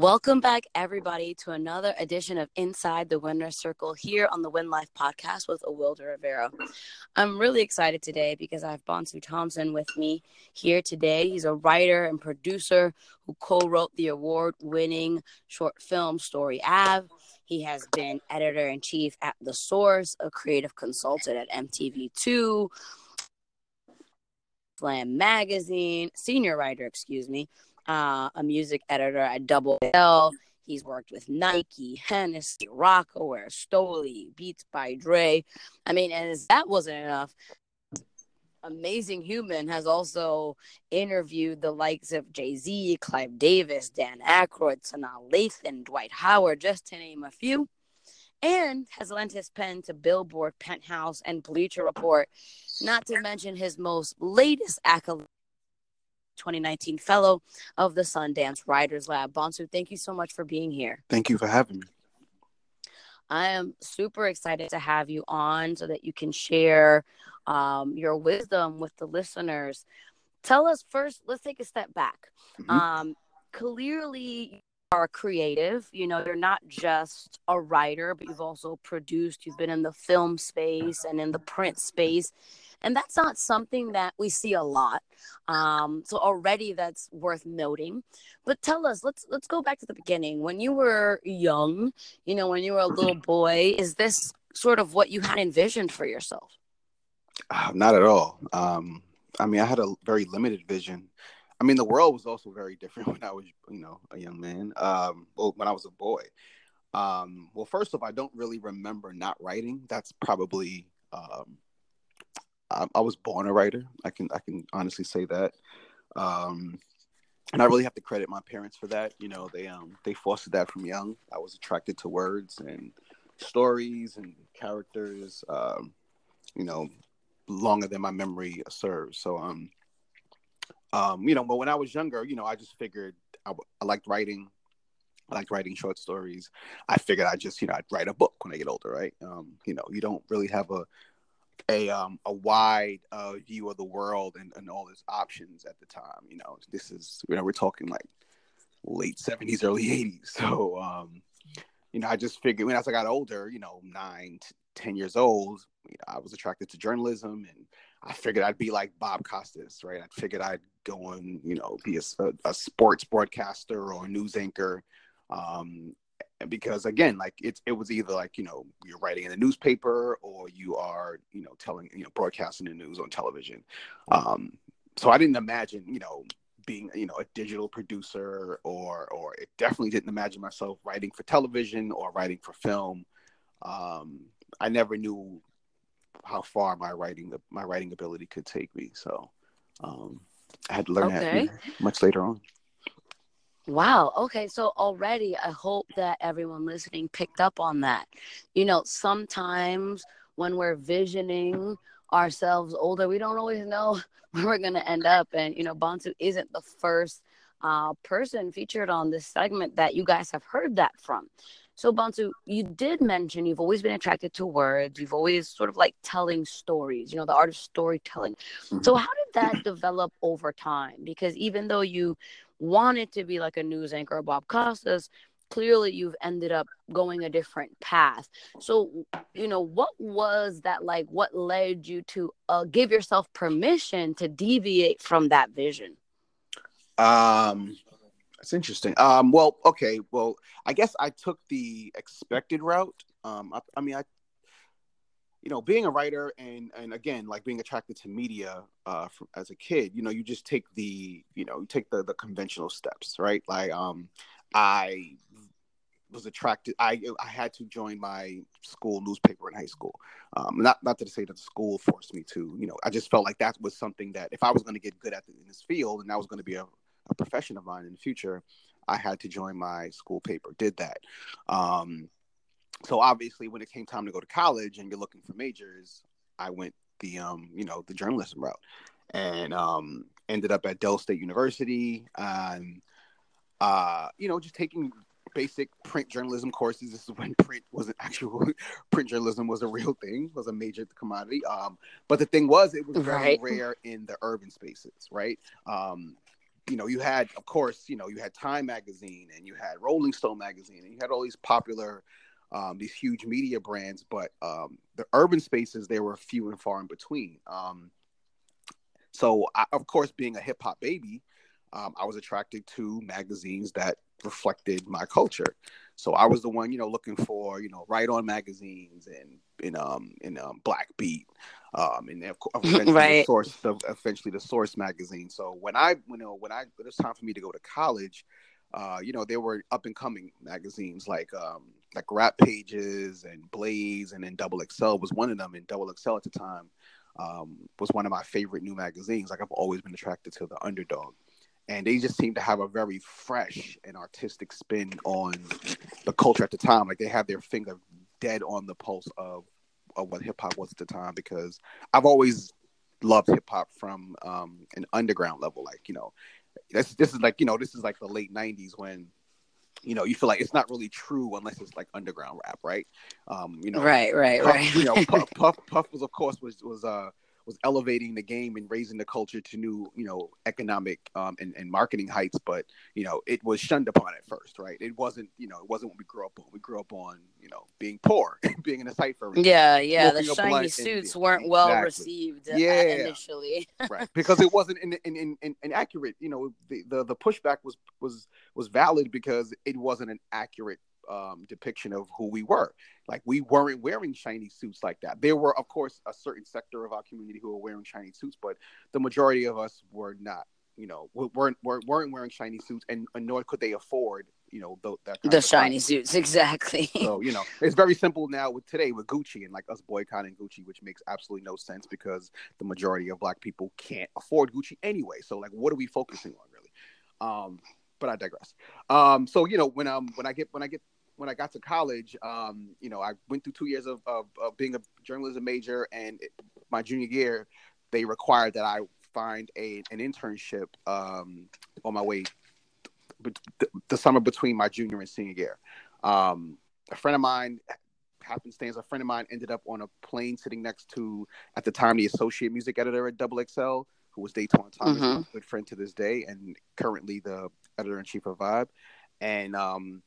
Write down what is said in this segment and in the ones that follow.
Welcome back, everybody, to another edition of Inside the Winner's Circle here on the Win Life podcast with Awilda Rivera. I'm really excited today because I have Bonsu Thompson with me here today. He's a writer and producer who co wrote the award winning short film Story Ave. He has been editor in chief at The Source, a creative consultant at MTV2, Slam Magazine, senior writer, excuse me, uh, a music editor at Double XL. He's worked with Nike, Hennessy, Rocawear, Stoli, Beats by Dre. I mean, and that wasn't enough, Amazing Human has also interviewed the likes of Jay Z, Clive Davis, Dan Aykroyd, Sanaa Lathan, Dwight Howard, just to name a few, and has lent his pen to Billboard, Penthouse, and Bleacher Report, not to mention his most latest accolade 2019 Fellow of the Sundance Writers Lab. Bonsu, thank you so much for being here. Thank you for having me. I am super excited to have you on so that you can share um, your wisdom with the listeners. Tell us first, let's take a step back. Mm-hmm. Um, clearly, are creative. You know, you're not just a writer, but you've also produced, you've been in the film space and in the print space and that's not something that we see a lot um, so already that's worth noting. But tell us let's let's go back to the beginning. When you were young you know when you were a little boy is this sort of what you had envisioned for yourself? Uh, not at all. Um, i mean i had a very limited vision i mean the world was also very different when i was you know a young man um, when i was a boy um, well first off i don't really remember not writing that's probably um, I, I, was born a writer. I can I can honestly say that. Um, and I really have to credit my parents for that. You know, they um they fostered that from young. I was attracted to words and stories and characters. Um, you know, longer than my memory serves. So um, um, you know, but when I was younger, you know, I just figured I, liked writing. I liked writing short stories. I figured I just, you know, I'd write a book when I get older, right? Um, you know, you don't really have a a um a wide uh view of the world and, and all its options at the time. You know, this is you know we're talking like late seventies, early eighties. So um, you know, I just figured when as I got older, you know, nine, ten years old, you know, I was attracted to journalism, and I figured I'd be like Bob Costas, right? I figured I'd go and you know be a, a sports broadcaster or a news anchor. Um, because again like it's it was either like you know you're writing in a newspaper or you are you know telling you know broadcasting the news on television um so i didn't imagine you know being you know a digital producer or or it definitely didn't imagine myself writing for television or writing for film um i never knew how far my writing my writing ability could take me so um i had to learn okay. that much later on Wow. Okay. So already, I hope that everyone listening picked up on that. You know, sometimes when we're visioning ourselves older, we don't always know where we're going to end up. And, you know, Bonsu isn't the first uh, person featured on this segment that you guys have heard that from. So, Bonsu, you did mention you've always been attracted to words. You've always sort of like telling stories, you know, the art of storytelling. Mm-hmm. So, how did that develop over time? Because even though you wanted to be like a news anchor Bob Costas, clearly you've ended up going a different path. So, you know, what was that like? What led you to uh, give yourself permission to deviate from that vision? Um, that's interesting. Um, well, okay, well, I guess I took the expected route. Um, I, I mean, I you know, being a writer and and again, like being attracted to media uh, from, as a kid, you know, you just take the you know you take the the conventional steps, right? Like, um, I was attracted. I I had to join my school newspaper in high school. Um, not not to say that the school forced me to. You know, I just felt like that was something that if I was going to get good at the, in this field and that was going to be a, a profession of mine in the future, I had to join my school paper. Did that. Um, so obviously when it came time to go to college and you're looking for majors i went the um you know the journalism route and um ended up at Del State University and uh you know just taking basic print journalism courses this is when print wasn't actual print journalism was a real thing was a major commodity um but the thing was it was very right. rare in the urban spaces right um you know, you had, of course, you know, you had Time magazine and you had Rolling Stone magazine and you had all these popular, um, these huge media brands, but um, the urban spaces they were few and far in between. Um, so, I, of course, being a hip hop baby, um, I was attracted to magazines that reflected my culture. So I was the one, you know, looking for, you know, Right On magazines and in um in um Black Beat, um and of course eventually right. the source eventually the Source magazine. So when I you know when I it was time for me to go to college, uh, you know, there were up and coming magazines like um like Rap Pages and Blaze and then Double XL was one of them. And Double XL at the time um, was one of my favorite new magazines. Like I've always been attracted to the underdog and they just seem to have a very fresh and artistic spin on the culture at the time. Like they have their finger dead on the pulse of of what hip hop was at the time because I've always loved hip hop from um, an underground level. Like you know, this this is like you know this is like the late '90s when you know you feel like it's not really true unless it's like underground rap, right? Um, you know, right, right, Puff, right. you know, Puff, Puff, Puff was of course was was uh was elevating the game and raising the culture to new, you know, economic um, and, and marketing heights. But you know, it was shunned upon at first, right? It wasn't, you know, it wasn't what we grew up on. We grew up on, you know, being poor, being in a cipher. Yeah, yeah. The shiny suits and, weren't well exactly. received. Uh, yeah, initially. right, because it wasn't in, in, in, in, inaccurate. You know, the, the the pushback was was was valid because it wasn't an accurate um, depiction of who we were. Like we weren't wearing shiny suits like that. There were, of course, a certain sector of our community who were wearing shiny suits, but the majority of us were not. You know, weren't weren't, weren't wearing shiny suits, and, and nor could they afford you know the, that the shiny suits exactly. so you know, it's very simple now with today with Gucci and like us boycotting Gucci, which makes absolutely no sense because the majority of Black people can't afford Gucci anyway. So like, what are we focusing on really? Um, but I digress. Um, so you know, when um when I get when I get when I got to college, um, you know, I went through two years of, of, of being a journalism major, and it, my junior year, they required that I find a an internship um, on my way the, the, summer between my junior and senior year. Um, a friend of mine, happenstance, a friend of mine ended up on a plane sitting next to, at the time, the associate music editor at Double XL, who was Datwon Thomas, mm-hmm. a good friend to this day, and currently the editor in chief of Vibe. And um,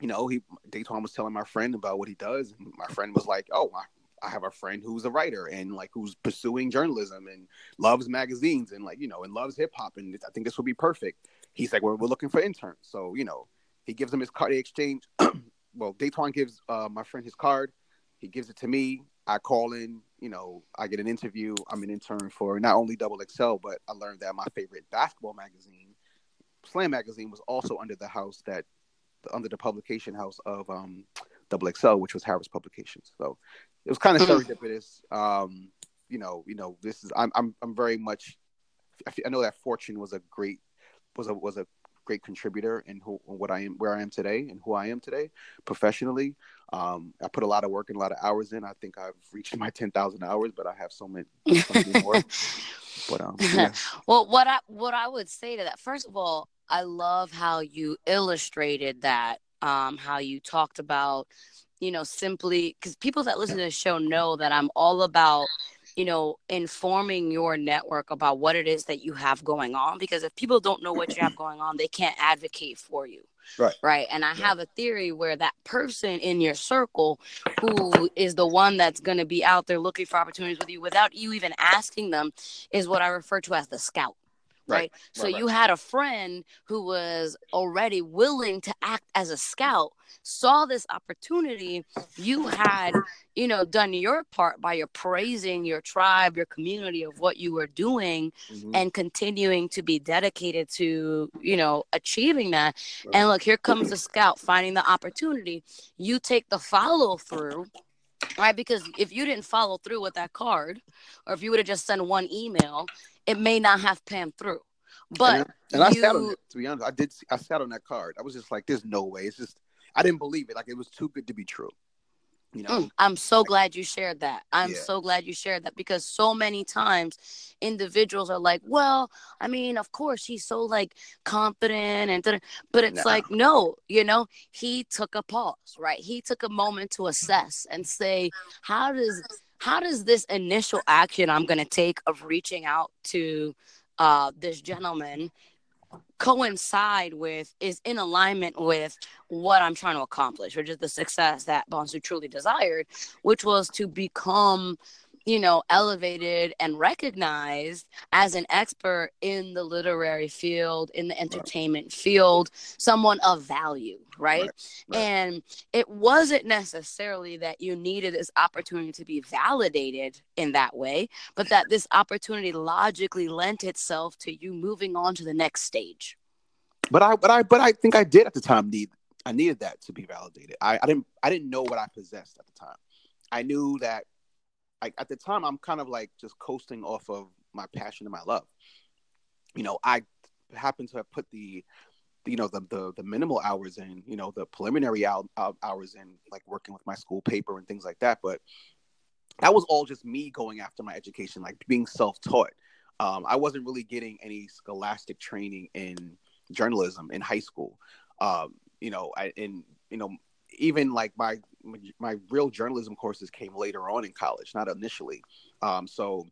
you know, he Datwon was telling my friend about what he does, and my friend was like, "Oh, I, I have a friend who's a writer and like who's pursuing journalism and loves magazines and like you know and loves hip hop, and I think this would be perfect." He's like, "We're we're looking for interns," so you know, he gives him his card. They exchange. well, Datwon gives uh, my friend his card. He gives it to me. I call in. You know, I get an interview. I'm an intern for not only Double XL, but I learned that my favorite basketball magazine, Slam magazine, was also under the house that under the publication house of um, Double XL, which was Harris Publications. So it was kind of mm-hmm. serendipitous. Um, you know, you know, this is I'm I'm I'm very much. I know that Fortune was a great was a was a great contributor in who what I am where I am today and who I am today professionally. Um, I put a lot of work and a lot of hours in. I think I've reached my ten thousand hours, but I have so many, so many more. But um, yeah. well, what I what I would say to that, first of all, I love how you illustrated that, um, how you talked about, you know, simply because people that listen to the show know that I'm all about, you know, informing your network about what it is that you have going on. Because if people don't know what you have going on, they can't advocate for you. Right. Right. And I have a theory where that person in your circle who is the one that's going to be out there looking for opportunities with you without you even asking them is what I refer to as the scout right? right? So right, you had a friend who was already willing to act as a scout, saw this opportunity. You had, you know, done your part by your praising your tribe, your community of what you were doing mm-hmm. and continuing to be dedicated to, you know, achieving that. And look, here comes the scout finding the opportunity. You take the follow through right? Because if you didn't follow through with that card, or if you would have just sent one email, it may not have panned through. But and, I, and you... I sat on it. To be honest, I did. I sat on that card. I was just like, "There's no way." It's just I didn't believe it. Like it was too good to be true. You know. Mm, I'm so glad you shared that. I'm yeah. so glad you shared that because so many times individuals are like, "Well, I mean, of course he's so like confident and but it's like, no, you know, he took a pause, right? He took a moment to assess and say, "How does how does this initial action I'm going to take of reaching out to uh, this gentleman coincide with is in alignment with what I'm trying to accomplish, which is the success that Bonsu truly desired, which was to become you know, elevated and recognized as an expert in the literary field, in the entertainment right. field, someone of value, right? Right. right? And it wasn't necessarily that you needed this opportunity to be validated in that way, but that this opportunity logically lent itself to you moving on to the next stage. But I, but I, but I think I did at the time need, I needed that to be validated. I, I didn't, I didn't know what I possessed at the time. I knew that like at the time I'm kind of like just coasting off of my passion and my love. You know, I happen to have put the you know the the, the minimal hours in, you know, the preliminary out, out hours in like working with my school paper and things like that, but that was all just me going after my education, like being self-taught. Um, I wasn't really getting any scholastic training in journalism in high school. Um, you know, I, and you know, even like my my real journalism courses came later on in college, not initially. Um, so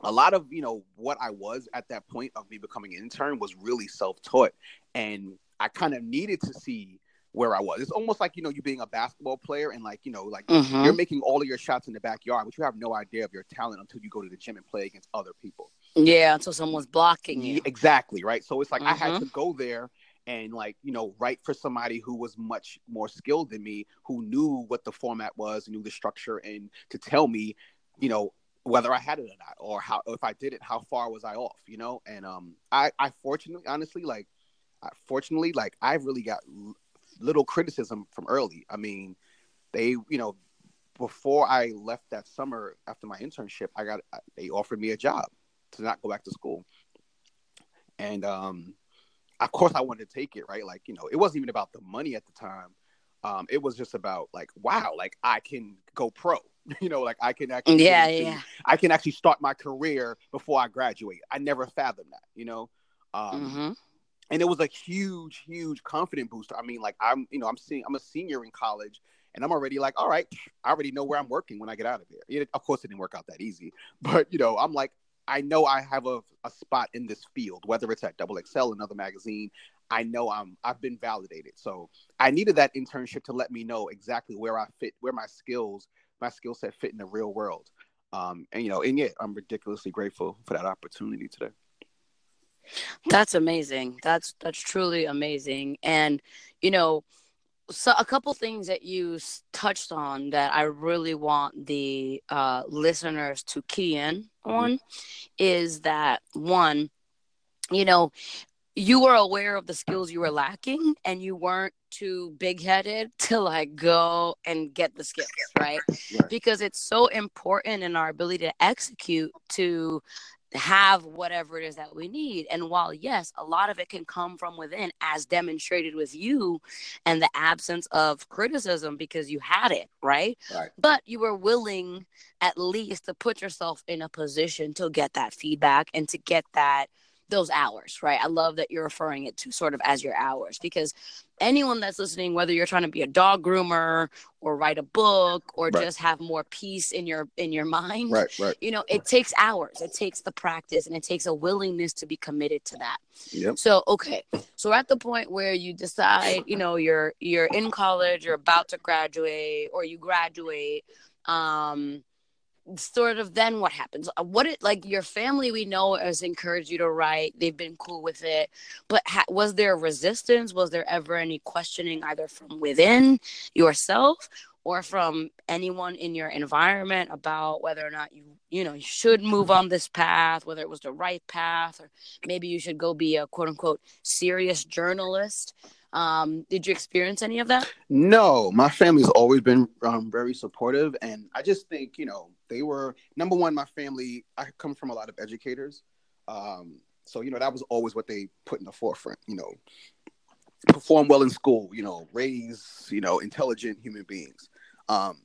a lot of you know what I was at that point of me becoming an intern was really self taught, and I kind of needed to see where I was. It's almost like you know you being a basketball player and like you know like mm-hmm. you're making all of your shots in the backyard, but you have no idea of your talent until you go to the gym and play against other people. Yeah, until someone's blocking you. exactly right. So it's like mm-hmm. I had mm-hmm. to go there and like you know write for somebody who was much more skilled than me who knew what the format was knew the structure and to tell me you know whether i had it or not or how if i did it how far was i off you know? And um i i fortunately honestly like I, fortunately like i really got little criticism from early. I mean they you know before i left that summer after my internship i got they offered me a job to not go back to school. And um of course I wanted to take it, right? Like, you know, it wasn't even about the money at the time. Um, it was just about like, wow, like I can go pro. you know, like I can actually yeah, yeah. I can actually start my career before I graduate. I never fathomed that, you know. Um, mm-hmm. and it was a huge, huge confident booster. I mean, like I'm, you know, I'm seeing I'm a senior in college and I'm already like, all right, I already know where I'm working when I get out of there. It, of course, it didn't work out that easy, but you know, I'm like, I know I have a, a spot in this field, whether it's at Double XL, another magazine. I know I'm I've been validated. So I needed that internship to let me know exactly where I fit, where my skills, my skill set fit in the real world. Um, and you know, and yet I'm ridiculously grateful for that opportunity today. That's amazing. That's that's truly amazing. And you know, so a couple things that you touched on that I really want the uh, listeners to key in mm-hmm. on is that one, you know, you were aware of the skills you were lacking and you weren't too big headed to like go and get the skills, right? right? Because it's so important in our ability to execute to have whatever it is that we need. And while, yes, a lot of it can come from within, as demonstrated with you and the absence of criticism because you had it, right? right? But you were willing at least to put yourself in a position to get that feedback and to get that those hours, right? I love that you're referring it to sort of as your hours because anyone that's listening, whether you're trying to be a dog groomer or write a book or right. just have more peace in your in your mind, right, right. you know, it takes hours. It takes the practice and it takes a willingness to be committed to that. Yep. So okay. So at the point where you decide, you know, you're you're in college, you're about to graduate or you graduate, um, sort of then what happens? Uh, what it like your family we know has encouraged you to write. They've been cool with it. But ha- was there resistance? Was there ever any questioning either from within yourself or from anyone in your environment about whether or not you you know you should move on this path whether it was the right path or maybe you should go be a quote unquote serious journalist? Um, did you experience any of that? No, my family's always been um, very supportive, and I just think you know they were number one. My family, I come from a lot of educators, um, so you know that was always what they put in the forefront. You know, perform well in school. You know, raise you know intelligent human beings. Um,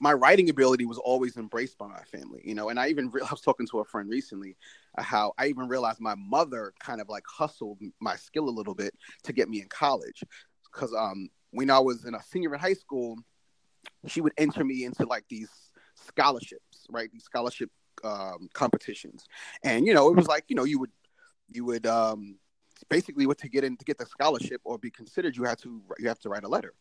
my writing ability was always embraced by my family, you know. And I even re- I was talking to a friend recently uh, how I even realized my mother kind of like hustled my skill a little bit to get me in college, because um when I was in a senior in high school, she would enter me into like these scholarships, right? These scholarship um, competitions, and you know it was like you know you would you would um basically what to get in to get the scholarship or be considered, you had to you have to write a letter.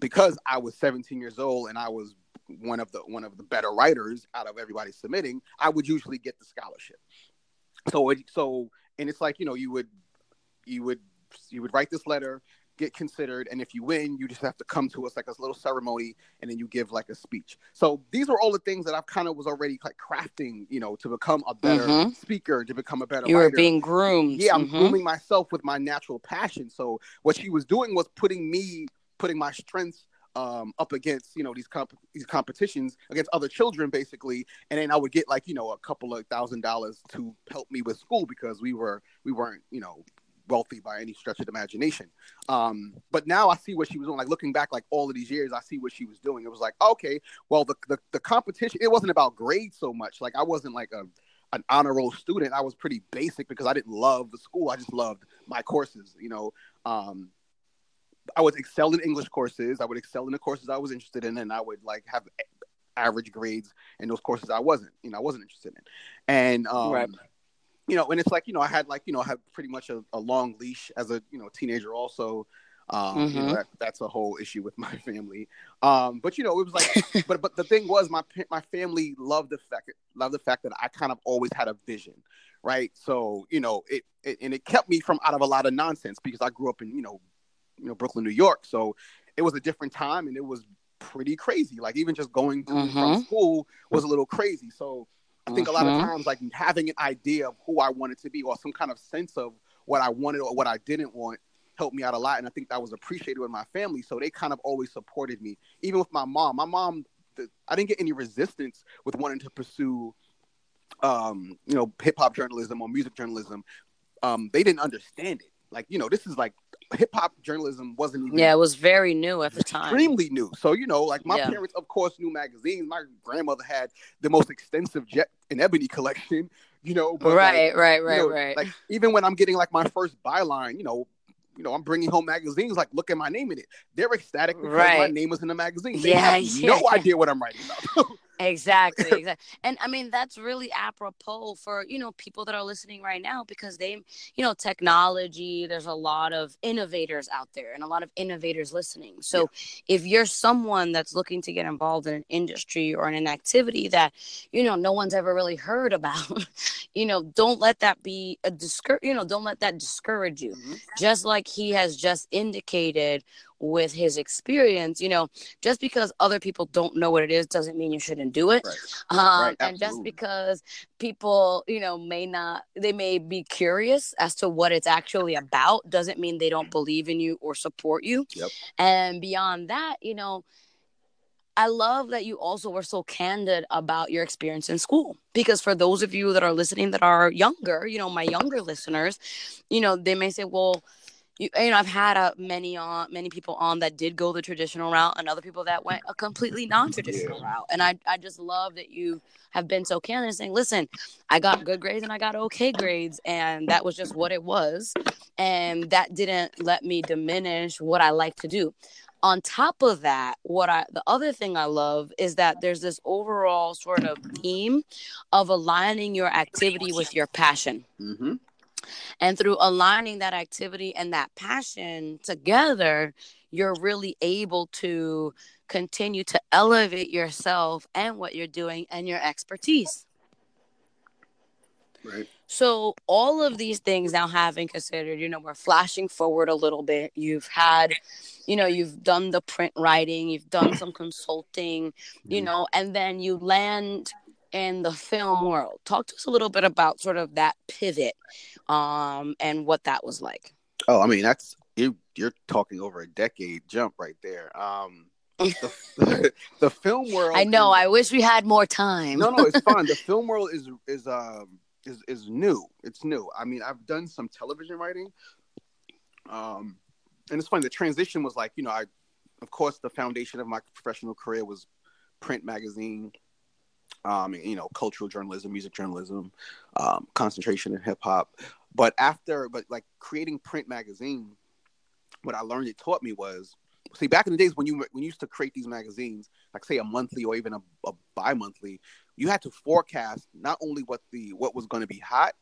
Because I was 17 years old and I was one of the one of the better writers out of everybody submitting, I would usually get the scholarship. So it, so and it's like you know you would you would you would write this letter get considered and if you win you just have to come to us like a little ceremony and then you give like a speech so these were all the things that i've kind of was already like crafting you know to become a better mm-hmm. speaker to become a better you writer. were being groomed yeah i'm mm-hmm. grooming myself with my natural passion so what she was doing was putting me putting my strengths um, up against you know these comp- these competitions against other children basically and then i would get like you know a couple of thousand dollars to help me with school because we were we weren't you know wealthy by any stretch of imagination. Um, but now I see what she was doing. Like looking back, like all of these years, I see what she was doing. It was like, okay, well, the the, the competition. It wasn't about grades so much. Like I wasn't like a an honor roll student. I was pretty basic because I didn't love the school. I just loved my courses. You know, um, I would excel in English courses. I would excel in the courses I was interested in, and I would like have average grades in those courses I wasn't. You know, I wasn't interested in. And um, right you know, and it's like, you know, I had like, you know, I had pretty much a, a long leash as a, you know, teenager also. Um, mm-hmm. you know, mm-hmm. that, that's a whole issue with my family. Um, but you know, it was like, but but the thing was, my my family loved the fact loved the fact that I kind of always had a vision, right? So you know, it, it and it kept me from out of a lot of nonsense because I grew up in you know, you know Brooklyn, New York. So it was a different time, and it was pretty crazy. Like even just going to mm-hmm. from school was a little crazy. So I think mm-hmm. a lot of mm-hmm. times, like having an idea of who I wanted to be or some kind of sense of what I wanted or what I didn't want helped me out a lot. And I think that was appreciated with my family. So they kind of always supported me, even with my mom. My mom, I didn't get any resistance with wanting to pursue, um, you know, hip hop journalism or music journalism. Um, they didn't understand it. Like, you know, this is like hip hop journalism wasn't even yeah, it was very new at the time, extremely new. So you know, like my yeah. parents, of course, knew magazines. My grandmother had the most extensive Jet and Ebony collection. You know, but right, like, right, right, you know, right. Like even when I'm getting like my first byline, you know, you know, I'm bringing home magazines. Like, look at my name in it. They're ecstatic because right. my name was in the magazine. They yeah, have yeah. no idea what I'm writing about. exactly exactly and i mean that's really apropos for you know people that are listening right now because they you know technology there's a lot of innovators out there and a lot of innovators listening so yeah. if you're someone that's looking to get involved in an industry or in an activity that you know no one's ever really heard about you know don't let that be a discour you know don't let that discourage you mm-hmm. just like he has just indicated with his experience you know just because other people don't know what it is doesn't mean you shouldn't do it right. Um, right, and just because people you know may not they may be curious as to what it's actually about doesn't mean they don't believe in you or support you yep. and beyond that you know I love that you also were so candid about your experience in school because for those of you that are listening that are younger, you know, my younger listeners, you know, they may say, well, you, you know, I've had uh, many on many people on that did go the traditional route, and other people that went a completely non-traditional yeah. route. And I, I just love that you have been so candid and saying, "Listen, I got good grades and I got okay grades, and that was just what it was, and that didn't let me diminish what I like to do." On top of that, what I the other thing I love is that there's this overall sort of theme of aligning your activity with your passion. Mm-hmm. And through aligning that activity and that passion together, you're really able to continue to elevate yourself and what you're doing and your expertise. Right. So, all of these things now having considered, you know, we're flashing forward a little bit. You've had, you know, you've done the print writing, you've done some consulting, you mm-hmm. know, and then you land in the film world. Talk to us a little bit about sort of that pivot um, and what that was like. Oh, I mean, that's you. You're talking over a decade jump right there. Um, the, the, film world. I know. Is, I wish we had more time. no, no, it's fine. The film world is is um is is new. It's new. I mean, I've done some television writing. Um, and it's funny. The transition was like, you know, I, of course, the foundation of my professional career was print magazine, um, you know, cultural journalism, music journalism, um, concentration in hip hop. But after, but like creating print magazine, what I learned it taught me was, see, back in the days when you when you used to create these magazines, like say a monthly or even a, a bi-monthly, you had to forecast not only what the what was going to be hot,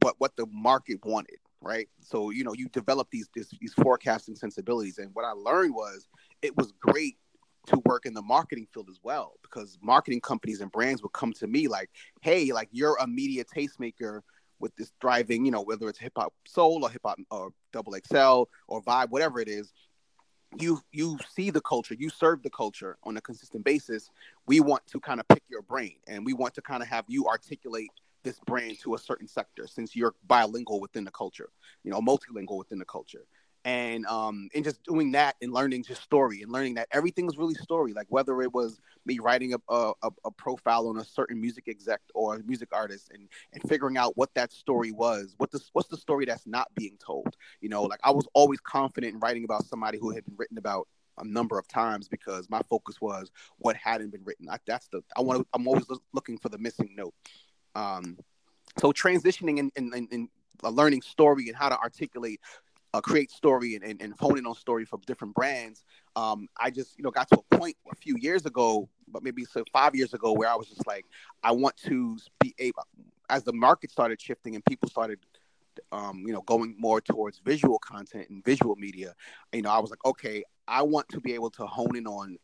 but what the market wanted right? So you know you develop these, these these forecasting sensibilities, and what I learned was it was great to work in the marketing field as well because marketing companies and brands would come to me like, hey, like you're a media tastemaker with this driving, you know, whether it's hip hop soul or hip hop or double XL or vibe, whatever it is, you you see the culture, you serve the culture on a consistent basis. We want to kind of pick your brain and we want to kind of have you articulate this brand to a certain sector since you're bilingual within the culture, you know, multilingual within the culture. And um and just doing that and learning just story and learning that everything is really story. Like whether it was me writing a, a, a profile on a certain music exec or music artist and and figuring out what that story was, what this what's the story that's not being told. You know, like I was always confident in writing about somebody who had been written about a number of times because my focus was what hadn't been written. I, that's the I want. I'm always looking for the missing note. Um, so transitioning and in, in, learning story and how to articulate uh, create story and, and, and honing on story for different brands. Um, I just, you know, got to a point a few years ago, but maybe so five years ago, where I was just like, I want to be able, as the market started shifting and people started, um, you know, going more towards visual content and visual media, you know, I was like, okay, I want to be able to hone in on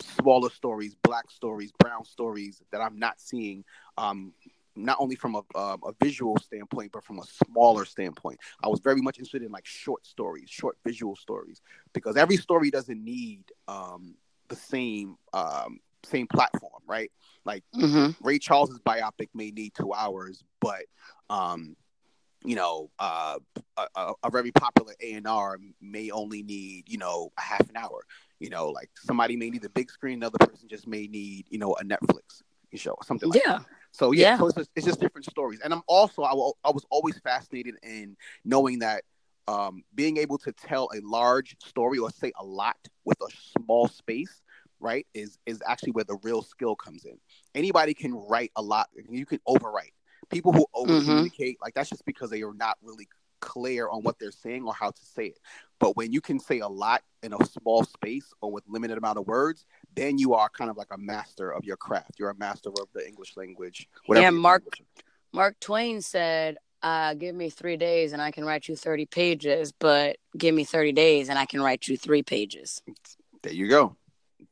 smaller stories, black stories, brown stories that I'm not seeing um, not only from a, uh, a visual standpoint, but from a smaller standpoint. I was very much interested in like short stories, short visual stories, because every story doesn't need um, the same um, same platform, right? Like mm-hmm. Ray Charles's biopic may need two hours, but um, you know, uh, a, a, very popular A and R may only need you know a half an hour. You know, like somebody may need the big screen, another person just may need you know a Netflix show, something like yeah. that. So yeah, yeah. so it's just, it's just different stories. And I'm also I, was always fascinated in knowing that um, being able to tell a large story or say a lot with a small space right is is actually where the real skill comes in anybody can write a lot you can overwrite people who over communicate mm-hmm. like that's just because they are not really clear on what they're saying or how to say it. But when you can say a lot in a small space or with limited amount of words, then you are kind of like a master of your craft. You're a master of the English language. Yeah, Mark Mark Twain said, uh, "Give me three days and I can write you thirty pages, but give me thirty days and I can write you three pages." There you go.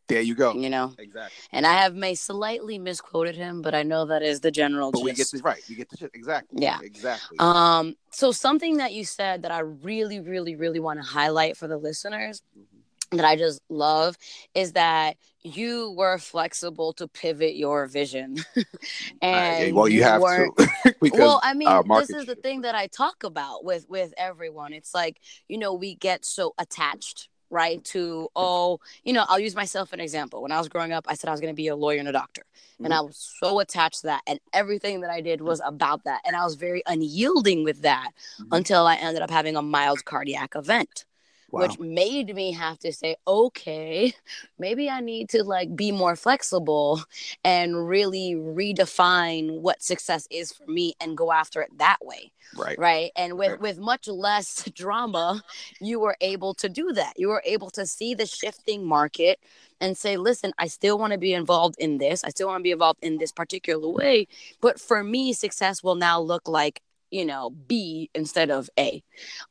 There you go. You know exactly. And I have may slightly misquoted him, but I know that is the general. But gist. we get this right. We get the shit exactly. Yeah, exactly. Um. So something that you said that I really, really, really want to highlight for the listeners. Mm-hmm that I just love is that you were flexible to pivot your vision. and uh, well, you, you have to. well, I mean, this is the thing that I talk about with with everyone. It's like you know we get so attached right to oh you know i'll use myself an example when i was growing up i said i was going to be a lawyer and a doctor mm-hmm. and i was so attached to that and everything that i did was about that and i was very unyielding with that mm-hmm. until i ended up having a mild cardiac event wow. which made me have to say, okay, maybe I need to like be more flexible and really redefine what success is for me and go after it that way. Right. Right. And with, with much less drama, you were able to do that. You were able to see the shifting market and say, listen, I still want to be involved in this. I still want to be involved in this particular way. But for me, success will now look like you know b instead of a.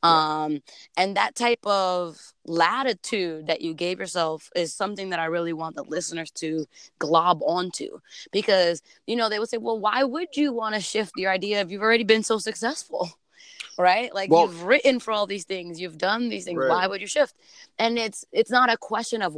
Um and that type of latitude that you gave yourself is something that i really want the listeners to glob onto. Because you know they would say well why would you want to shift your idea if you've already been so successful? Right? Like well, you've written for all these things. You've done these things. Right. why would you shift? And it's it's not a question of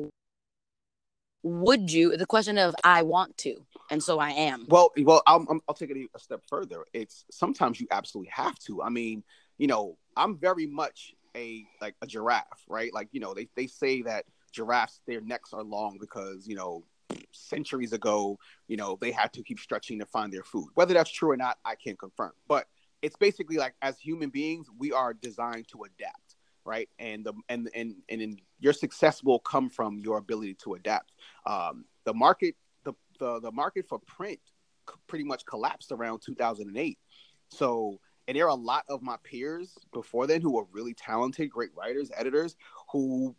would you the question of i want to and so i am. Well well I'll, I'll take it a step further. It's sometimes you absolutely have to. I mean you know i'm very much a like a giraffe right? Like you know they, they say that giraffes their necks are long because you know centuries ago you know they had to keep stretching to find their food. Whether that's true or not i can't confirm. But it's basically like as human beings we are designed to adapt right? And the and and and in, your success will come from your ability to adapt. Um, the market, the, the the market for print, pretty much collapsed around 2008. So, and there are a lot of my peers before then who were really talented, great writers, editors who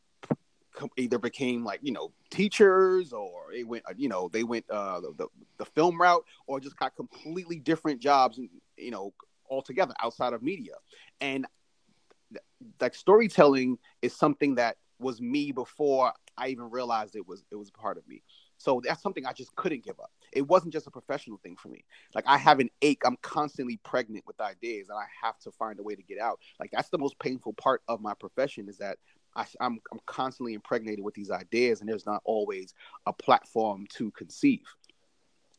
either became like you know teachers or they went you know they went uh the, the, film route or just got completely different jobs you know altogether outside of media and like storytelling is something that was me before I even realized it was it was part of me. So that's something I just couldn't give up. It wasn't just a professional thing for me. Like I have an ache. I'm constantly pregnant with ideas, and I have to find a way to get out. Like that's the most painful part of my profession is that I, am I'm, I'm constantly impregnated with these ideas, and there's not always a platform to conceive.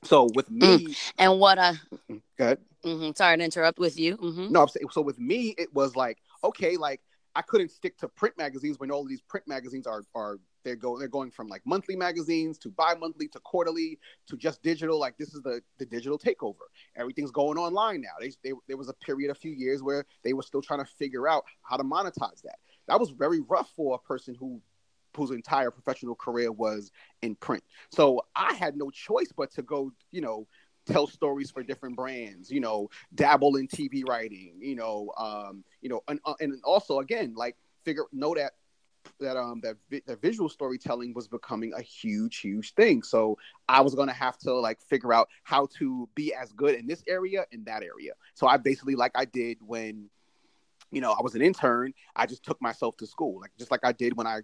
So with me, mm. and what I mm-hmm. good. Mm-hmm. Sorry to interrupt with you. Mm-hmm. No, I'm saying so with me, it was like okay, like I couldn't stick to print magazines when all of these print magazines are are they're going they're going from like monthly magazines to bi-monthly to quarterly to just digital. Like this is the the digital takeover. Everything's going online now. They, they there was a period a few years where they were still trying to figure out how to monetize that. That was very rough for a person who whose entire professional career was in print. So I had no choice but to go, you know, tell stories for different brands, you know, dabble in TV writing, you know, um, you know, and, uh, and also again, like figure know that that um that vi- that visual storytelling was becoming a huge huge thing. So i was going to have to like figure out how to be as good in this area in that area. So i basically like i did when you know i was an intern i just took myself to school. Like just like i did when i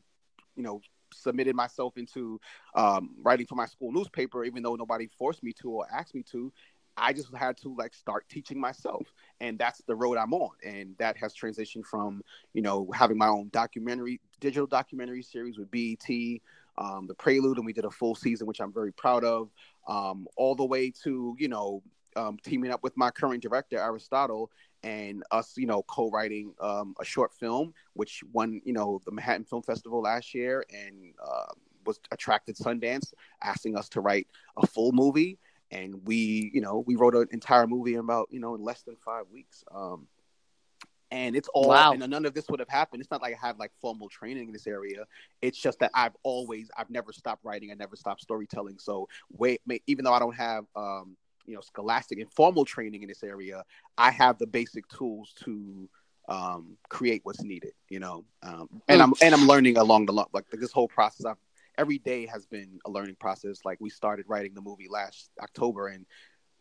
you know submitted myself into um, writing for my school newspaper, even though nobody forced me to or asked me to. I just had to like start teaching myself, and that's the road I'm on. And that has transitioned from you know having my own documentary, digital documentary series with BET, um, the Prelude, and we did a full season, which I'm very proud of. Um, all the way to you know um, teaming up with my current director Aristotle and us, you know, co-writing um, a short film, which won, you know, the Manhattan Film Festival last year and uh, was attracted Sundance, asking us to write a full movie. And we, you know, we wrote an entire movie in about, you know, in less than five weeks. Um, and it's all, wow. and none of this would have happened. It's not like I have like formal training in this area. It's just that I've always, I've never stopped writing. I never stopped storytelling. So wait, even though I don't have, um, you know scholastic and formal training in this area i have the basic tools to um, create what's needed you know um, and mm. i'm and i'm learning along the like this whole process I've, every day has been a learning process like we started writing the movie last october and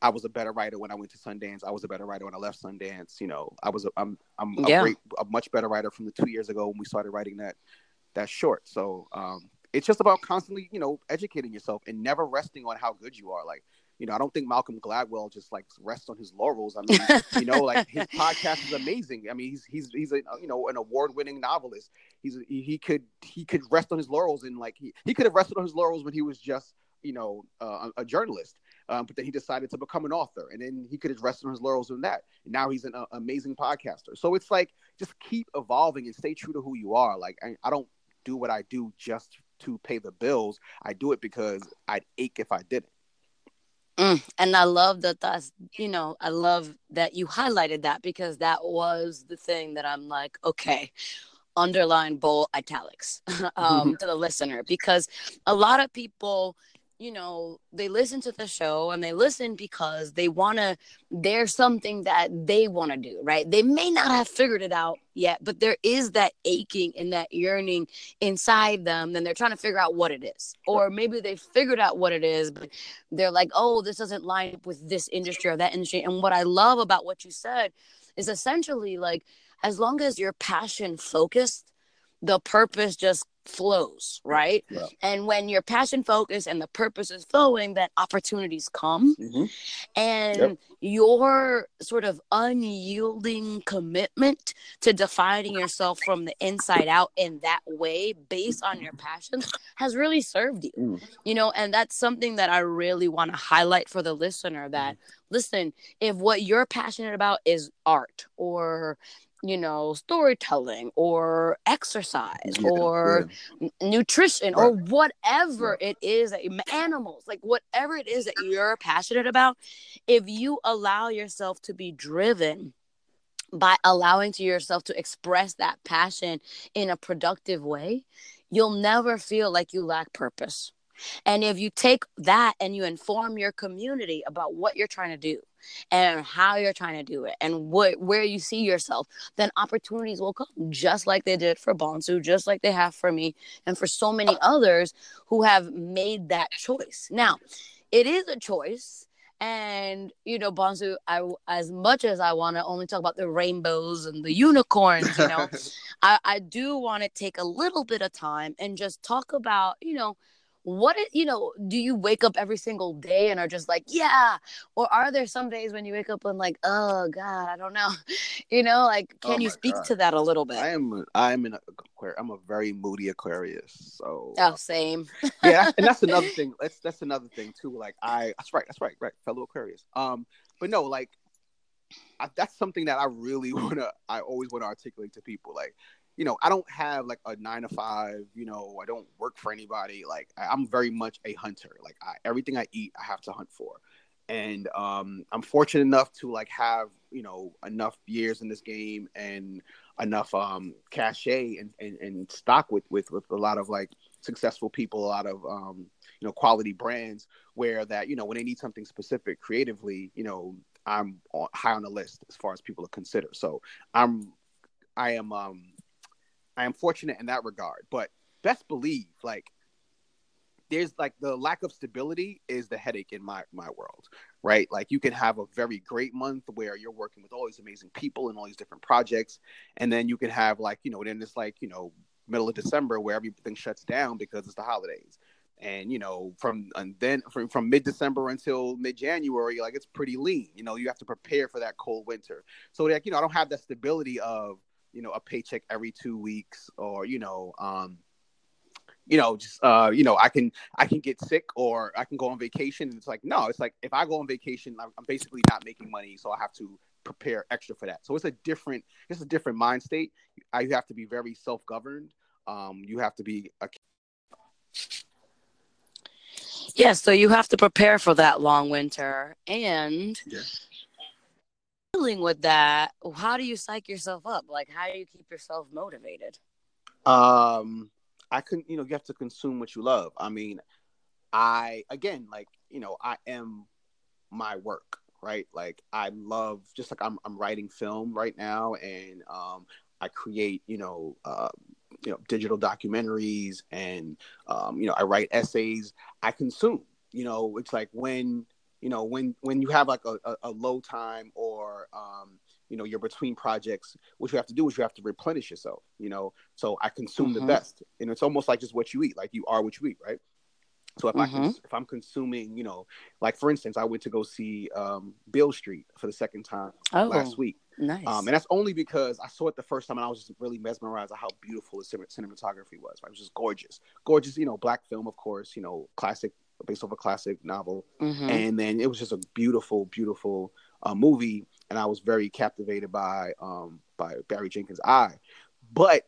i was a better writer when i went to sundance i was a better writer when i left sundance you know i was a, i'm i'm a yeah. great a much better writer from the two years ago when we started writing that that short so um it's just about constantly you know educating yourself and never resting on how good you are like you know, I don't think Malcolm Gladwell just like rests on his laurels. I mean, you know, like his podcast is amazing. I mean, he's he's he's a you know an award winning novelist. He's he could he could rest on his laurels and like he, he could have rested on his laurels when he was just you know uh, a, journalist. Um, but then he decided to become an author, and then he could have rested on his laurels in that. And now he's an uh, amazing podcaster. So it's like just keep evolving and stay true to who you are. Like I, I don't do what I do just to pay the bills. I do it because I'd ache if I didn't. Mm, and I love that that's, you know, I love that you highlighted that because that was the thing that I'm like, okay, underline bold italics um, to the listener because a lot of people you know, they listen to the show and they listen because they want to, there's something that they want to do, right? They may not have figured it out yet, but there is that aching and that yearning inside them. Then they're trying to figure out what it is. Or maybe they figured out what it is, but they're like, oh, this doesn't line up with this industry or that industry. And what I love about what you said is essentially like, as long as you're passion focused, the purpose just flows, right? Yeah. And when your passion focus and the purpose is flowing, then opportunities come. Mm-hmm. And yep. your sort of unyielding commitment to defining yourself from the inside out in that way based on your passions has really served you. Mm. You know, and that's something that I really want to highlight for the listener that listen, if what you're passionate about is art or you know storytelling or exercise yeah, or yeah. nutrition right. or whatever it is that you, animals like whatever it is that you're passionate about if you allow yourself to be driven by allowing to yourself to express that passion in a productive way you'll never feel like you lack purpose and if you take that and you inform your community about what you're trying to do and how you're trying to do it and what where you see yourself, then opportunities will come just like they did for Bonsu, just like they have for me and for so many others who have made that choice. Now, it is a choice And you know, Bonsu, I as much as I want to only talk about the rainbows and the unicorns, you know, I, I do want to take a little bit of time and just talk about, you know, what is, you know, do you wake up every single day and are just like, yeah? Or are there some days when you wake up and like, oh God, I don't know. You know, like can oh you speak God. to that a little bit? I am I'm an aquarius I'm a very moody Aquarius. So Oh, same. yeah, and that's another thing. That's that's another thing too. Like I that's right, that's right, right, fellow Aquarius. Um, but no, like I, that's something that I really wanna I always want to articulate to people. Like you know, I don't have like a nine to five, you know, I don't work for anybody. Like I, am very much a hunter. Like I, everything I eat, I have to hunt for. And um, I'm fortunate enough to like have, you know, enough years in this game and enough um, cachet and, and, and stock with, with, with a lot of like successful people, a lot of, um, you know, quality brands where that, you know, when they need something specific creatively, you know, I'm high on the list as far as people are consider. So I'm, I am, um, I am fortunate in that regard. But best believe, like, there's like the lack of stability is the headache in my my world, right? Like you can have a very great month where you're working with all these amazing people and all these different projects, and then you can have like you know then it's like you know middle of December where everything shuts down because it's the holidays, and you know from and then from from mid December until mid January, like it's pretty lean. You know you have to prepare for that cold winter, so like you know I don't have that stability of you know a paycheck every two weeks or you know um you know just uh you know i can i can get sick or i can go on vacation and it's like no it's like if i go on vacation i'm, I'm basically not making money so i have to prepare extra for that. So it's a different it's a different mind state. I have to be very self-governed. Um you have to be a Yes, yeah, so you have to prepare for that long winter and yeah with that, how do you psych yourself up? Like, how do you keep yourself motivated? Um, I couldn't, you know, you have to consume what you love. I mean, I, again, like, you know, I am my work, right? Like, I love, just like I'm, I'm writing film right now and, um, I create, you know, uh, you know, digital documentaries and, um, you know, I write essays. I consume. You know, it's like when you know when when you have like a, a, a low time or um, you know you're between projects what you have to do is you have to replenish yourself you know so i consume mm-hmm. the best and it's almost like just what you eat like you are what you eat right so if mm-hmm. I if I'm consuming, you know, like for instance, I went to go see um, Beale Street for the second time oh, last week. Nice. Um, and that's only because I saw it the first time and I was just really mesmerized at how beautiful the cinematography was. Right? It was just gorgeous, gorgeous. You know, black film, of course. You know, classic based off a classic novel, mm-hmm. and then it was just a beautiful, beautiful uh, movie, and I was very captivated by um, by Barry Jenkins' eye. But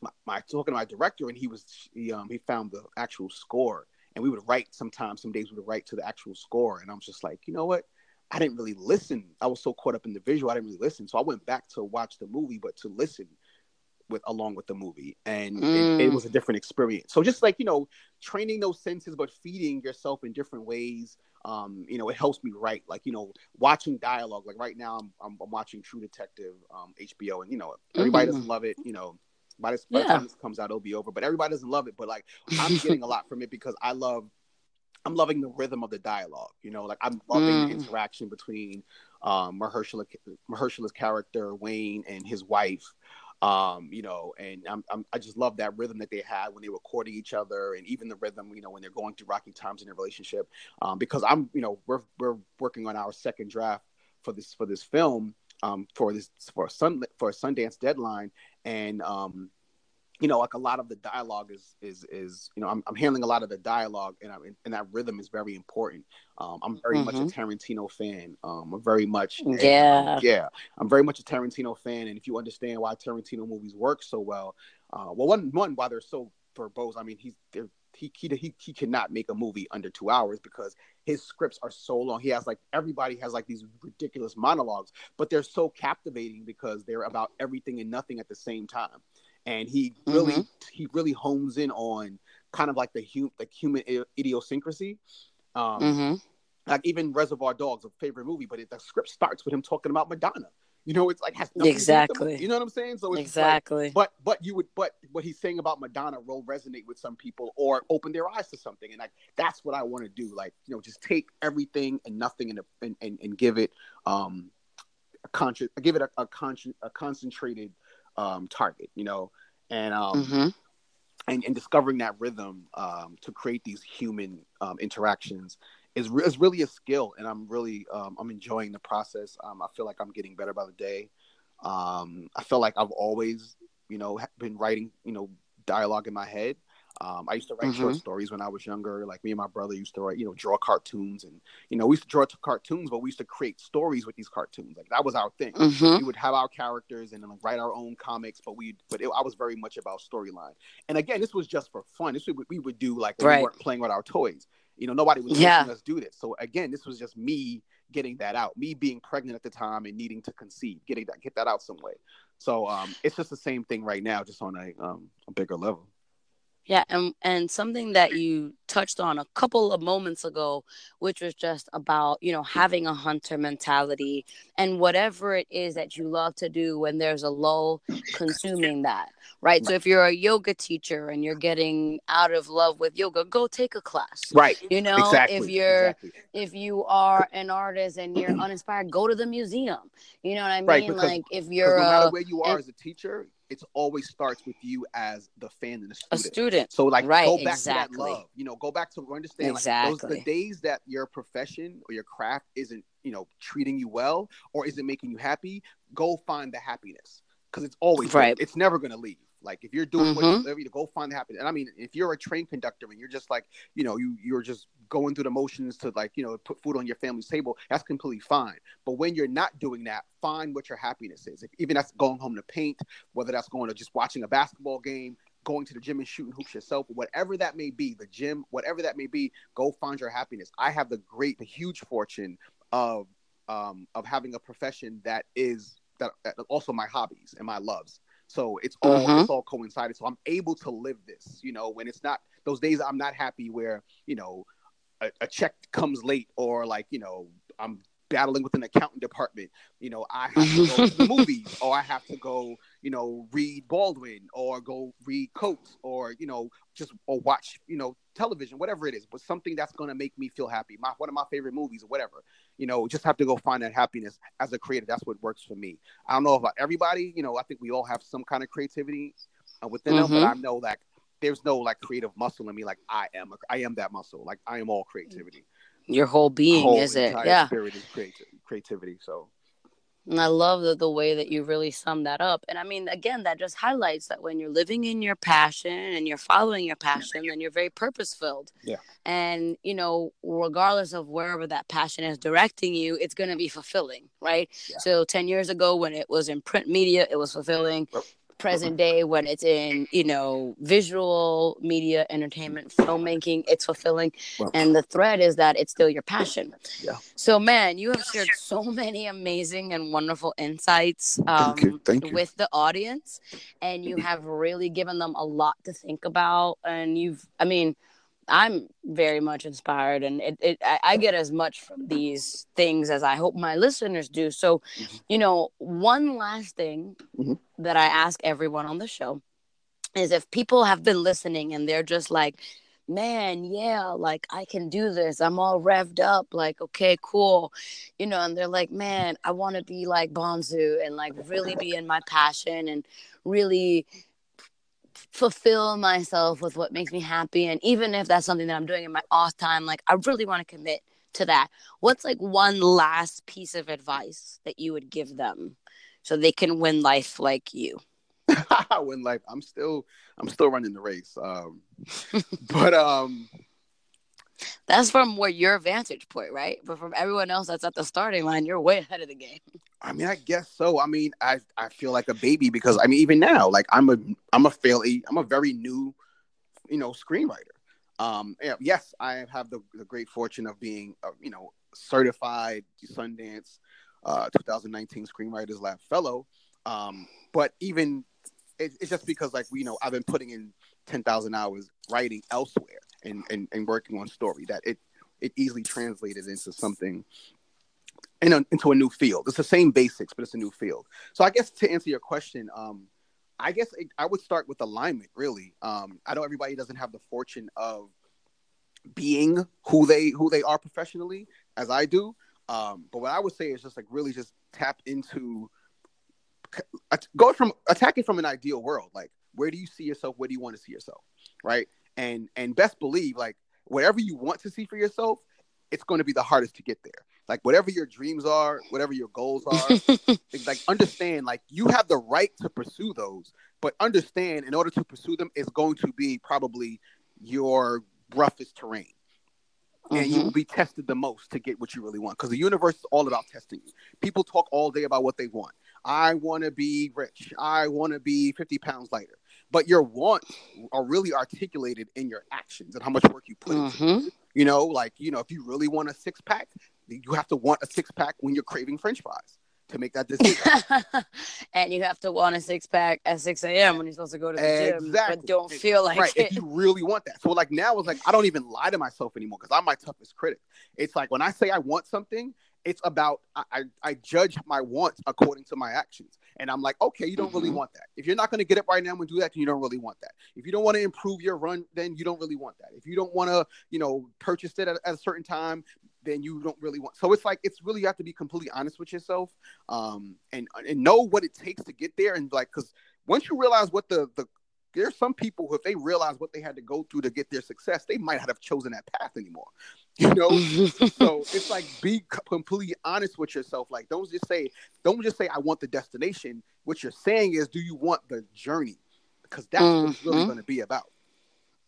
my, my talking to my director, and he was he um he found the actual score, and we would write sometimes. Some days we would write to the actual score, and I was just like, you know what? I didn't really listen. I was so caught up in the visual, I didn't really listen. So I went back to watch the movie, but to listen with along with the movie and mm. it, it, was a different experience so just like you know training those senses but feeding yourself in different ways um you know it helps me write like you know watching dialogue like right now i'm, I'm, I'm watching true detective um hbo and you know everybody mm-hmm. doesn't love it you know by, this, by yeah. the time this comes out it'll be over but everybody doesn't love it but like i'm getting a lot from it because i love i'm loving the rhythm of the dialogue you know like i'm loving mm. the interaction between um Mahershala, Mahershala's character Wayne and his wife um, you know, and I'm, I'm, i just love that rhythm that they had when they were courting each other, and even the rhythm, you know, when they're going through rocky times in their relationship. Um, because I'm, you know, we're we're working on our second draft for this for this film, um, for this for a sun for a Sundance deadline, and um, you know, like a lot of the dialogue is is is you know I'm, I'm handling a lot of the dialogue and I'm, and that rhythm is very important. Um, I'm very mm-hmm. much a mm-hmm. Tarantino fan. Um, I'm very much yeah yeah I'm very much a Tarantino fan. And if you understand why Tarantino movies work so well, uh, well one one why they're so verbose. I mean he's he, he he he cannot make a movie under two hours because his scripts are so long. He has like everybody has like these ridiculous monologues, but they're so captivating because they're about everything and nothing at the same time and he really mm-hmm. he really hones in on kind of like the human like human idiosyncrasy. Um, mm-hmm. Like even Reservoir Dogs, a favorite movie, but it, the script starts with him talking about Madonna. You know, it's like has nothing to do with the Exactly. You know what I'm saying? So it's just like, exactly. but but you would but what he's saying about Madonna will resonate with some people or open their eyes to something, and like that's what I want to do. Like you know, just take everything and nothing and and and, and give it um a con- give it a a, con- a concentrated um target. You know, and um hmm and, and discovering that rhythm um to create these human um interactions. Is, re- is really a skill, and I'm really um, I'm enjoying the process. Um, I feel like I'm getting better by the day. Um, I feel like I've always, you know, been writing, you know, dialogue in my head. Um, I used to write short Mhm. stories when I was younger. Like me and my brother used to write, you know, draw cartoons, and you know, we used to draw t- cartoons, but we used to create stories with these cartoons. Like that was our thing. hmm We would have our characters and then like, write our own comics, but we, but it, I was very much about storyline. And again, this was just for fun. This would we would do like when Right. we weren't playing with our toys. You know, nobody was Yeah. making us do this. So again, this was just me getting that out, me being pregnant at the time and needing to conceive, getting that get that out some way. So um, it's just the same thing right now, just on a um, a bigger level. Yeah, and and something that you touched on a couple of moments ago, which was just about you know having a hunter mentality and whatever it is that you love to do when there's a lull, consuming that, right? So if you're a yoga teacher and you're getting out of love with yoga, go take a class. Right. You know, exactly. if you're exactly. if you are an artist and you're uninspired, go to the museum. You know what I mean? Right, because- like if you're no matter where you are and- as a teacher, it always starts with you as the fan and the a student. student, So like Right, go back exactly. to that love. You know, go back to understand like those the days that your profession or your craft isn't, you know, treating you well or isn't making you happy, go find the happiness. Because it's always. Right. It's never gonna leave. Like if you're doing what Mhm. you live, you go find the happiness. And I mean, if you're a train conductor and you're just like, you know, you you're just going through the motions to like, you know, put food on your family's table, that's completely fine. But when you're not doing that, find what your happiness is. If, even that's going home to paint, whether that's going to just watching a basketball game, going to the gym and shooting hoops yourself, whatever that may be, the gym, whatever that may be, go find your happiness. I have the great, the huge fortune of um, of having a profession that is that, that also my hobbies and my loves. So it's all Mhm. it's all coincided. So I'm able to live this, you know, when it's not those days I'm not happy where, you know, a, a check comes late or like, you know, I'm battling with an accounting department. You know, I have to go to the movies or I have to go, you know, read Baldwin or go read Coates or, you know, just or watch, you know, television, whatever it is, but something that's gonna make me feel happy. My one of my favorite movies or whatever. You know, just have to go find that happiness as a creator. That's what works for me. I don't know about everybody, you know, I think we all have some kind of creativity uh, within them, but Mhm. I know like there's no like creative muscle in me. Like I am, a, I am that muscle. Like I am all creativity. Your whole being, Whole is it? Yeah. Spirit is creati- creativity. So And I love the, the way that you really sum that up. And I mean, again, that just highlights that when you're living in your passion and you're following your passion, then you're very purpose filled. Yeah. And, you know, regardless of wherever that passion is directing you, it's going to be fulfilling, right? Yeah. So 10 years ago, when it was in print media, it was fulfilling. Present day, when it's in, you know, visual media, entertainment, filmmaking, it's fulfilling. And the thread is that it's still your passion. Yeah. So, man, you have shared so many amazing and wonderful insights um, Thank you. Thank you. with the audience, and you have really given them a lot to think about. And you've, I mean, I'm very much inspired, and it, it I, I get as much from these things as I hope my listeners do. So, Mhm. you know, one last thing Mhm. that I ask everyone on the show is if people have been listening and they're just like, man, yeah, like I can do this. I'm all revved up. Like, okay, cool. You know, and they're like, man, I want to be like Bonsu and like really be in my passion and really fulfill myself with what makes me happy. And even if that's something that I'm doing in my off time, like I really want to commit to that. What's like one last piece of advice that you would give them so they can win life like you? when like I'm still I'm still running the race. Um, but um, That's from where your vantage point, right? But from everyone else that's at the starting line, you're way ahead of the game. I mean, I guess so. I mean, I I feel like a baby because I mean, even now, like I'm a I'm a fairly I'm a very new, you know, screenwriter. Um, yeah, yes, I have the, the great fortune of being, uh, you know, certified Sundance uh, 2019 Screenwriters Lab Fellow. Um, but even it, it's just because, like, you know, I've been putting in 10,000 hours writing elsewhere and, and, and working on story that it it easily translated into something in a, into a new field. It's the same basics, but it's a new field. So I guess to answer your question, um, I guess it, I would start with alignment. Really, um, I know everybody doesn't have the fortune of being who they who they are professionally, as I do. Um, but what I would say is just like really just tap into go from attacking from an ideal world. Like, where do you see yourself? Where do you want to see yourself? Right. And and best believe like whatever you want to see for yourself, it's going to be the hardest to get there. Like whatever your dreams are, whatever your goals are, like understand like you have the right to pursue those, but understand in order to pursue them, it's going to be probably your roughest terrain and mm-hmm. you will be tested the most to get what you really want because the universe is all about testing you. People talk all day about what they want. I want to be rich. I want to be 50 pounds lighter. But your wants are really articulated in your actions and how much work you put mm-hmm. into it. You know, like, you know, if you really want a six pack, you have to want a six pack when you're craving french fries to make that decision. and you have to want a six pack at 6 a.m. when you're supposed to go to the exactly. gym, but don't feel like right. it. If you really want that. So, like, now it's like, I don't even lie to myself anymore because I'm my toughest critic. It's like when I say I want something, it's about I, I, I judge my wants according to my actions. And I'm like, okay, you don't mm-hmm. really want that. If you're not going to get it right now and do that, then you don't really want that. If you don't want to improve your run, then you don't really want that. If you don't want to, you know, purchase it at, at, a certain time, then you don't really want. So it's like it's really you have to be completely honest with yourself, um, and and know what it takes to get there. And like, because once you realize what the the there's some people who if they realize what they had to go through to get their success, they might not have chosen that path anymore. You know, so it's like be completely honest with yourself. Like, don't just say, don't just say I want the destination. What you're saying is, do you want the journey? Because that's mm-hmm. what it's really mm-hmm. going to be about.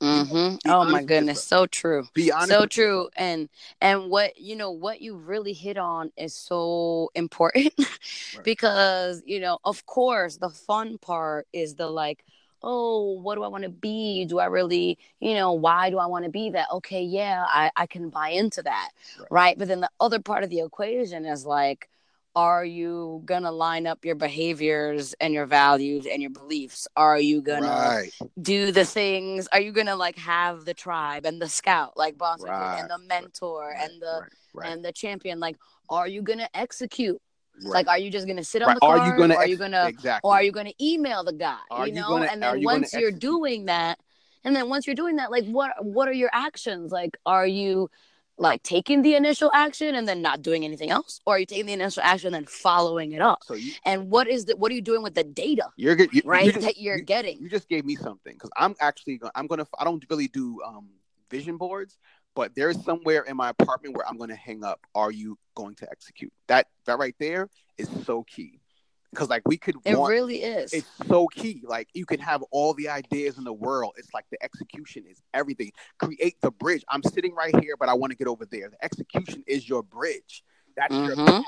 Mm-hmm. Oh my goodness, so true. Be honest. So true. And and what you know, what you really hit on is so important right. because you know, of course, the fun part is the like, oh, what do I want to be? Do I really, you know, why do I want to be that? Okay, yeah, I I can buy into that, right? right? But then the other part of the equation is like are you gonna line up your behaviors and your values and your beliefs are you gonna do the things are you gonna like have the tribe and the scout like boss right. and the mentor right. and the and the champion like are you gonna execute like are you just gonna sit on the car are you gonna are you gonna exactly. or are you gonna email the guy are you know? you gonna, and then you once you're doing that and then once you're doing that like what what are your actions? Like are you like taking the initial action and then not doing anything else? Or are you taking the initial action and then following it up? So you, and what is the what are you doing with the data you're you, right you just, that you're you, getting? you just gave me something because i'm actually i'm gonna i don't really do um vision boards but there's somewhere in my apartment where i'm gonna hang up. Are you going to execute? That that right there is so key. Because like we could it want, really is. It's so key. Like you can have all the ideas in the world. It's like the execution is everything. Create the bridge. I'm sitting right here but i want to get over there. The execution is your bridge. That's mm-hmm. your path.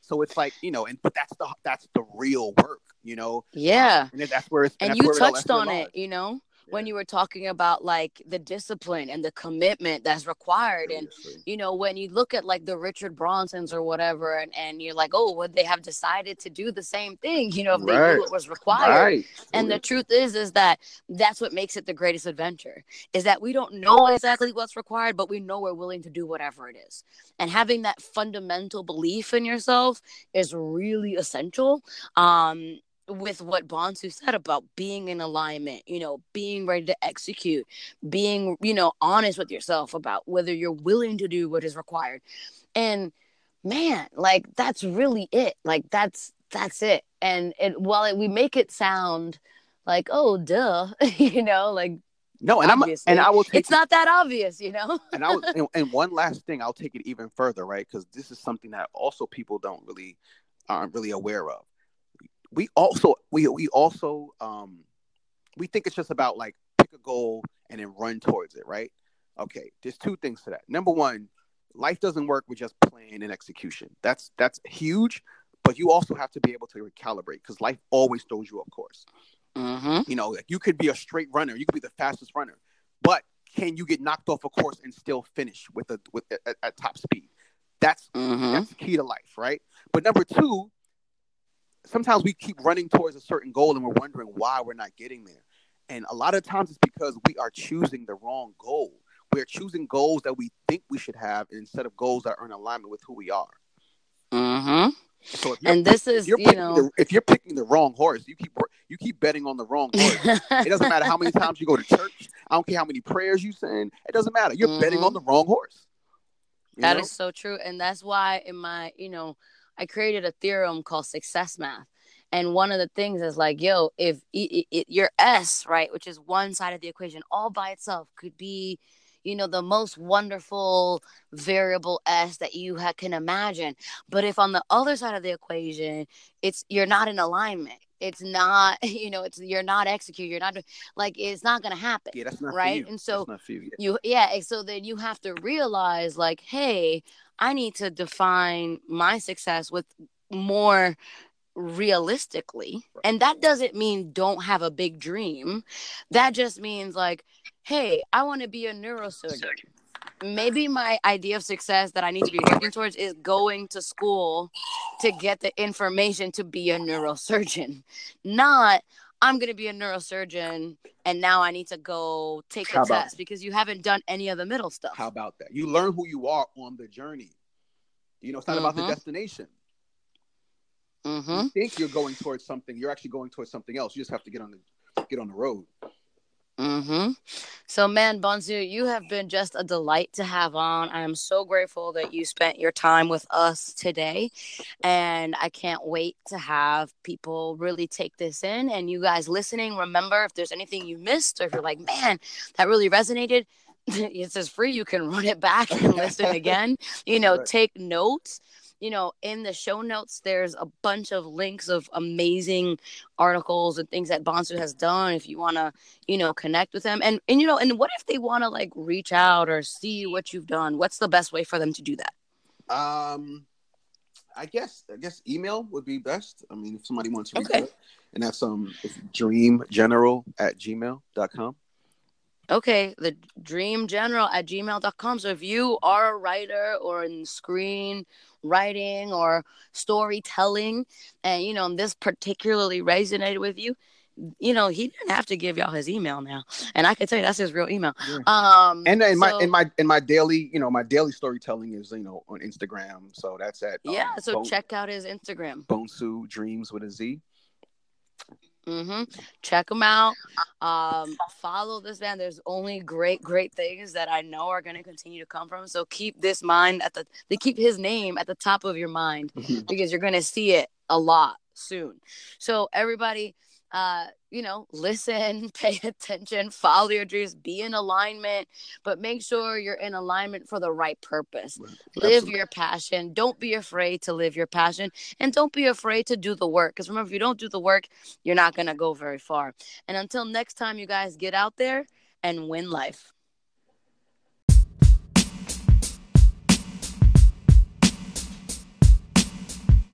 So it's like you know and but that's the that's the real work you know? Yeah. And that's where it's and, and you touched on it you know when you were talking about like the discipline and the commitment that's required and you know when you look at like the Richard Bransons or whatever and, and you're like oh would they have decided to do the same thing? You know if right. they knew it was required. Right. and the truth is is that that's what makes it the greatest adventure is that we don't know exactly what's required but we know we're willing to do whatever it is. And having that fundamental belief in yourself is really essential. Um with what Bonsu said about being in alignment, you know, being ready to execute, being, you know, honest with yourself about whether you're willing to do what is required. And man, like that's really it. Like that's that's it. And it while it, we make it sound like, oh duh, you know, like no, and Obviously. I'm and I will take it's it, not that obvious, you know. and I will, and, and one last thing, I'll take it even further, right? Because this is something that also people don't really aren't really aware of we also we we also um we think it's just about like pick a goal and then run towards it, right? Okay, there's two things to that. Number one, life doesn't work with just plan and execution. That's that's huge, but you also have to be able to recalibrate because life always throws you off course. Mm-hmm. You know, like you could be a straight runner, you could be the fastest runner, but can you get knocked off a course and still finish with a with at, top speed? That's mm-hmm. that's key to life, right? But number two, sometimes we keep running towards a certain goal and we're wondering why we're not getting there. And a lot of times it's because we are choosing the wrong goal. We're choosing goals that we think we should have instead of goals that are in alignment with who we are. Mm-hmm. So And this is, you know, the, if you're picking the wrong horse, you keep you keep betting on the wrong horse. it doesn't matter how many times you go to church. I don't care how many prayers you send. It doesn't matter. You're betting Mhm. on the wrong horse. That is know? so true. And that's why in my, you know, I created a theorem called success math. And one of the things is like, yo, if it, it, your S, right, which is one side of the equation, all by itself could be, you know, the most wonderful variable S that you ha- can imagine. But if on the other side of the equation, it's you're not in alignment. It's not, you know, it's you're not executing. You're not like it's not gonna happen yeah, that's not right? And so that's not for you. Yeah. you yeah so then you have to realize like hey i need to define my success with more realistically. And that doesn't mean don't have a big dream. That just means like hey i want to be a neurosurgeon. Maybe my idea of success that i need to be working towards is going to school to get the information to be a neurosurgeon not i'm going to be a neurosurgeon and now i need to go take How about- test because you haven't done any of the middle stuff How about that? You learn who you are on the journey. You know, it's not about the Mhm. destination. hmm You think you're going towards something, you're actually going towards something else. You just have to get on the get on the road. Hmm So, man, Bonsu, you have been just a delight to have on. I am so grateful that you spent your time with us today. And I can't wait to have people really take this in. And you guys listening, remember if there's anything you missed or if you're like, man, that really resonated, it's as free. You can run it back and listen again. You know, Right. take notes. You know, in the show notes, there's a bunch of links of amazing articles and things that Bonsu has done. If you want to you know connect with them and and you know and what if they want to like reach out or see what you've done what's the best way for them to do that Um, I guess I guess email would be best. I mean, if somebody wants to reach Okay. out, and that's um dreamgeneral at gmail.com. okay the dream general at gmail.com so if you are a writer or in screen writing or storytelling and you know this particularly resonated with you you know he didn't have to give y'all his email now and i can tell you that's his real email Yeah. um And in my in my in my daily, you know, my daily storytelling is you know on Instagram. So that's at um, yeah so Bone- check out his instagram Bonsu Dreams with a Z. hmm Check them out. Um, follow this man. There's only great, great things that I know are going to continue to come from. So keep this mind at the, they keep his name at the top of your mind because you're going to see it a lot soon. So everybody, uh, you know, listen, pay attention, follow your dreams, be in alignment, but make sure you're in alignment for the right purpose. Live Absolutely. your passion. Don't be afraid to live your passion and don't be afraid to do the work. Because remember, if you don't do the work, you're not going to go very far. And until next time, you guys get out there and win life.